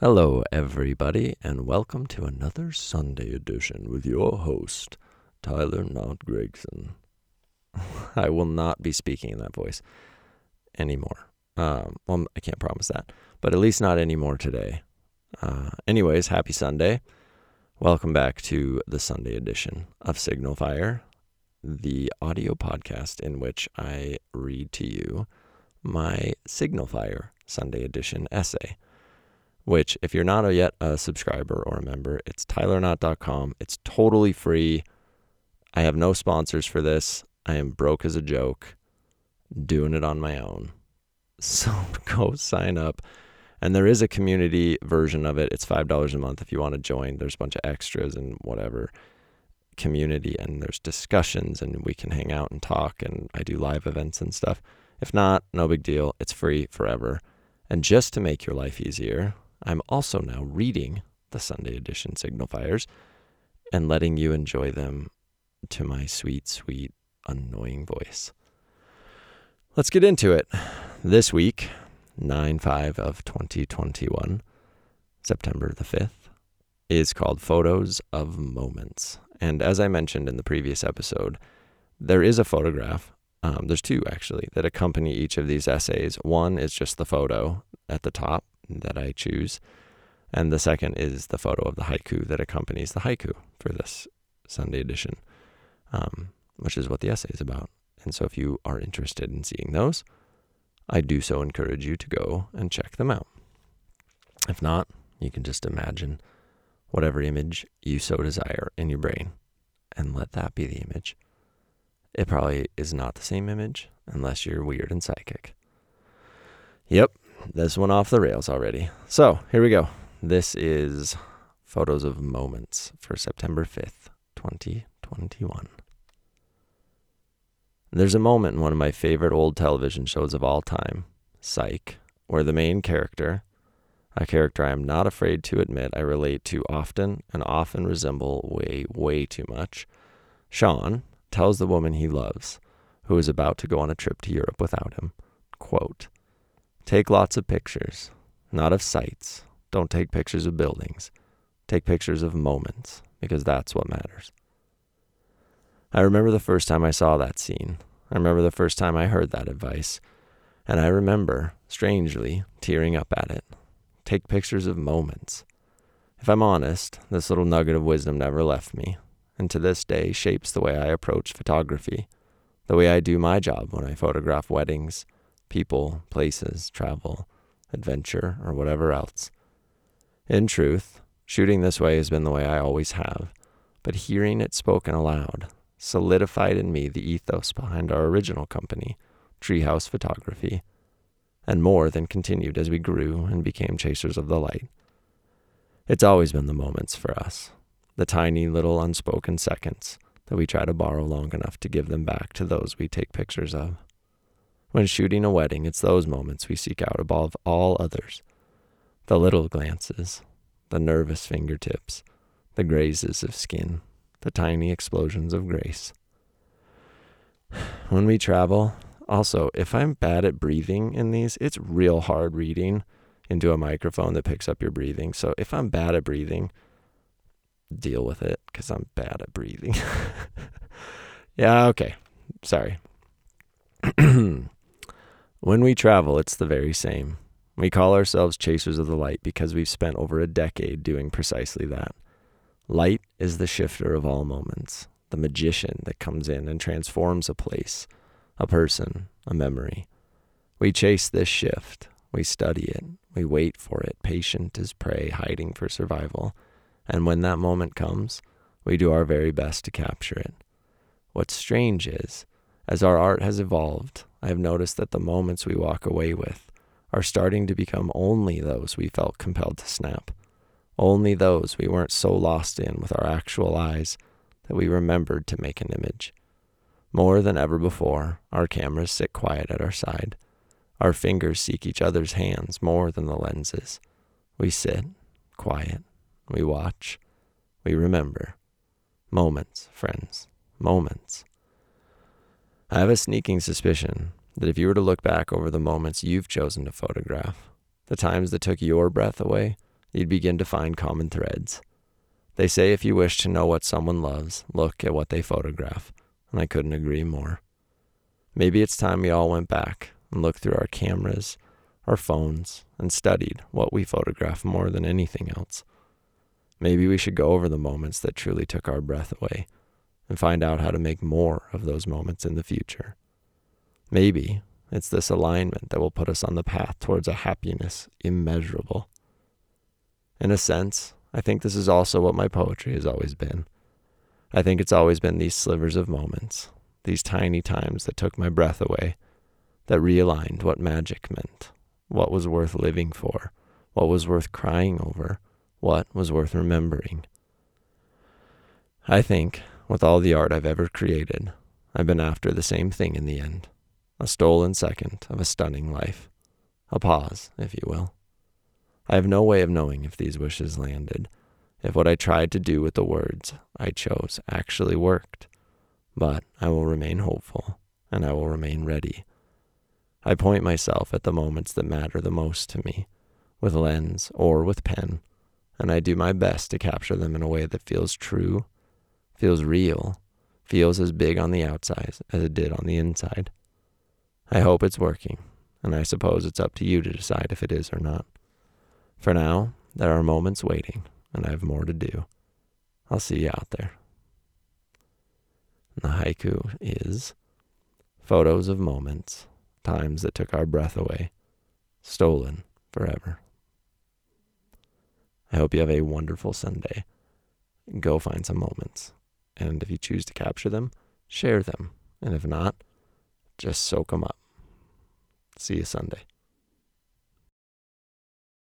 Hello, everybody, and welcome to another Sunday edition with your host, Tyler Knott Gregson. I will not be speaking in that voice anymore. Um, well, I can't promise that, but at least not anymore today. Uh, anyways, happy Sunday. Welcome back to the Sunday edition of Signal Fire, the audio podcast in which I read to you my Signal Fire Sunday edition essay which if you're not a yet a subscriber or a member, it's tylerknott.com. It's totally free. I have no sponsors for this. I am broke as a joke, doing it on my own. So go sign up. And there is a community version of it. It's $5 a month if you want to join. There's a bunch of extras and whatever community and there's discussions and we can hang out and talk and I do live events and stuff. If not, no big deal. It's free forever. And just to make your life easier, I'm also now reading the Sunday edition Signal Fires and letting you enjoy them to my sweet, sweet, annoying voice. Let's get into it. This week, 9 5 of 2021, September the 5th, is called Photos of Moments. And as I mentioned in the previous episode, there is a photograph. Um, there's two actually that accompany each of these essays. One is just the photo at the top that I choose. And the second is the photo of the haiku that accompanies the haiku for this Sunday edition, um, which is what the essay is about. And so if you are interested in seeing those, I do so encourage you to go and check them out. If not, you can just imagine whatever image you so desire in your brain and let that be the image. It probably is not the same image unless you're weird and psychic. Yep, this went off the rails already. So here we go. This is photos of moments for September 5th, 2021. There's a moment in one of my favorite old television shows of all time, Psych, where the main character, a character I am not afraid to admit I relate to often and often resemble way, way too much, Shawn tells the woman he loves, who is about to go on a trip to Europe without him, quote, Take lots of pictures, not of sights. Don't take pictures of buildings. Take pictures of moments, because that's what matters. I remember the first time I saw that scene. I remember the first time I heard that advice. And I remember, strangely, tearing up at it. Take pictures of moments. If I'm honest, this little nugget of wisdom never left me, and to this day shapes the way I approach photography, the way I do my job when I photograph weddings, people, places, travel, adventure, or whatever else. In truth, shooting this way has been the way I always have, but hearing it spoken aloud solidified in me the ethos behind our original company, Treehouse Photography, and more than continued as we grew and became chasers of the light. It's always been the moments for us, the tiny little unspoken seconds that we try to borrow long enough to give them back to those we take pictures of. When shooting a wedding, it's those moments we seek out above all others the little glances, the nervous fingertips, the grazes of skin, the tiny explosions of grace. When we travel, also, if I'm bad at breathing in these, it's real hard reading into a microphone that picks up your breathing. So if I'm bad at breathing, deal with it because I'm bad at breathing. yeah, okay. Sorry. When we travel, it's the very same. We call ourselves chasers of the light because we've spent over a decade doing precisely that. Light is the shifter of all moments, the magician that comes in and transforms a place, a person, a memory. We chase this shift, we study it, we wait for it, patient as prey, hiding for survival. And when that moment comes, we do our very best to capture it. What's strange is, as our art has evolved, I have noticed that the moments we walk away with are starting to become only those we felt compelled to snap, only those we weren't so lost in with our actual eyes that we remembered to make an image. More than ever before, our cameras sit quiet at our side. Our fingers seek each other's hands more than the lenses. We sit, quiet, we watch, we remember. Moments, friends, moments. I have a sneaking suspicion that if you were to look back over the moments you've chosen to photograph, the times that took your breath away, you'd begin to find common threads. They say if you wish to know what someone loves, look at what they photograph, and I couldn't agree more. Maybe it's time we all went back and looked through our cameras, our phones, and studied what we photograph more than anything else. Maybe we should go over the moments that truly took our breath away and find out how to make more of those moments in the future. Maybe it's this alignment that will put us on the path towards a happiness immeasurable. In a sense, I think this is also what my poetry has always been. I think it's always been these slivers of moments, these tiny times that took my breath away, that realigned what magic meant, what was worth living for, what was worth crying over, what was worth remembering. I think, with all the art I've ever created, I've been after the same thing in the end a stolen second of a stunning life, a pause, if you will. I have no way of knowing if these wishes landed, if what I tried to do with the words I chose actually worked, but I will remain hopeful and I will remain ready. I point myself at the moments that matter the most to me, with lens or with pen, and I do my best to capture them in a way that feels true, feels real, feels as big on the outside as it did on the inside. I hope it's working, and I suppose it's up to you to decide if it is or not. For now, there are moments waiting, and I have more to do. I'll see you out there. And the haiku is photos of moments, times that took our breath away, stolen forever. I hope you have a wonderful Sunday. Go find some moments. And if you choose to capture them, share them. And if not, just soak them up. See you Sunday.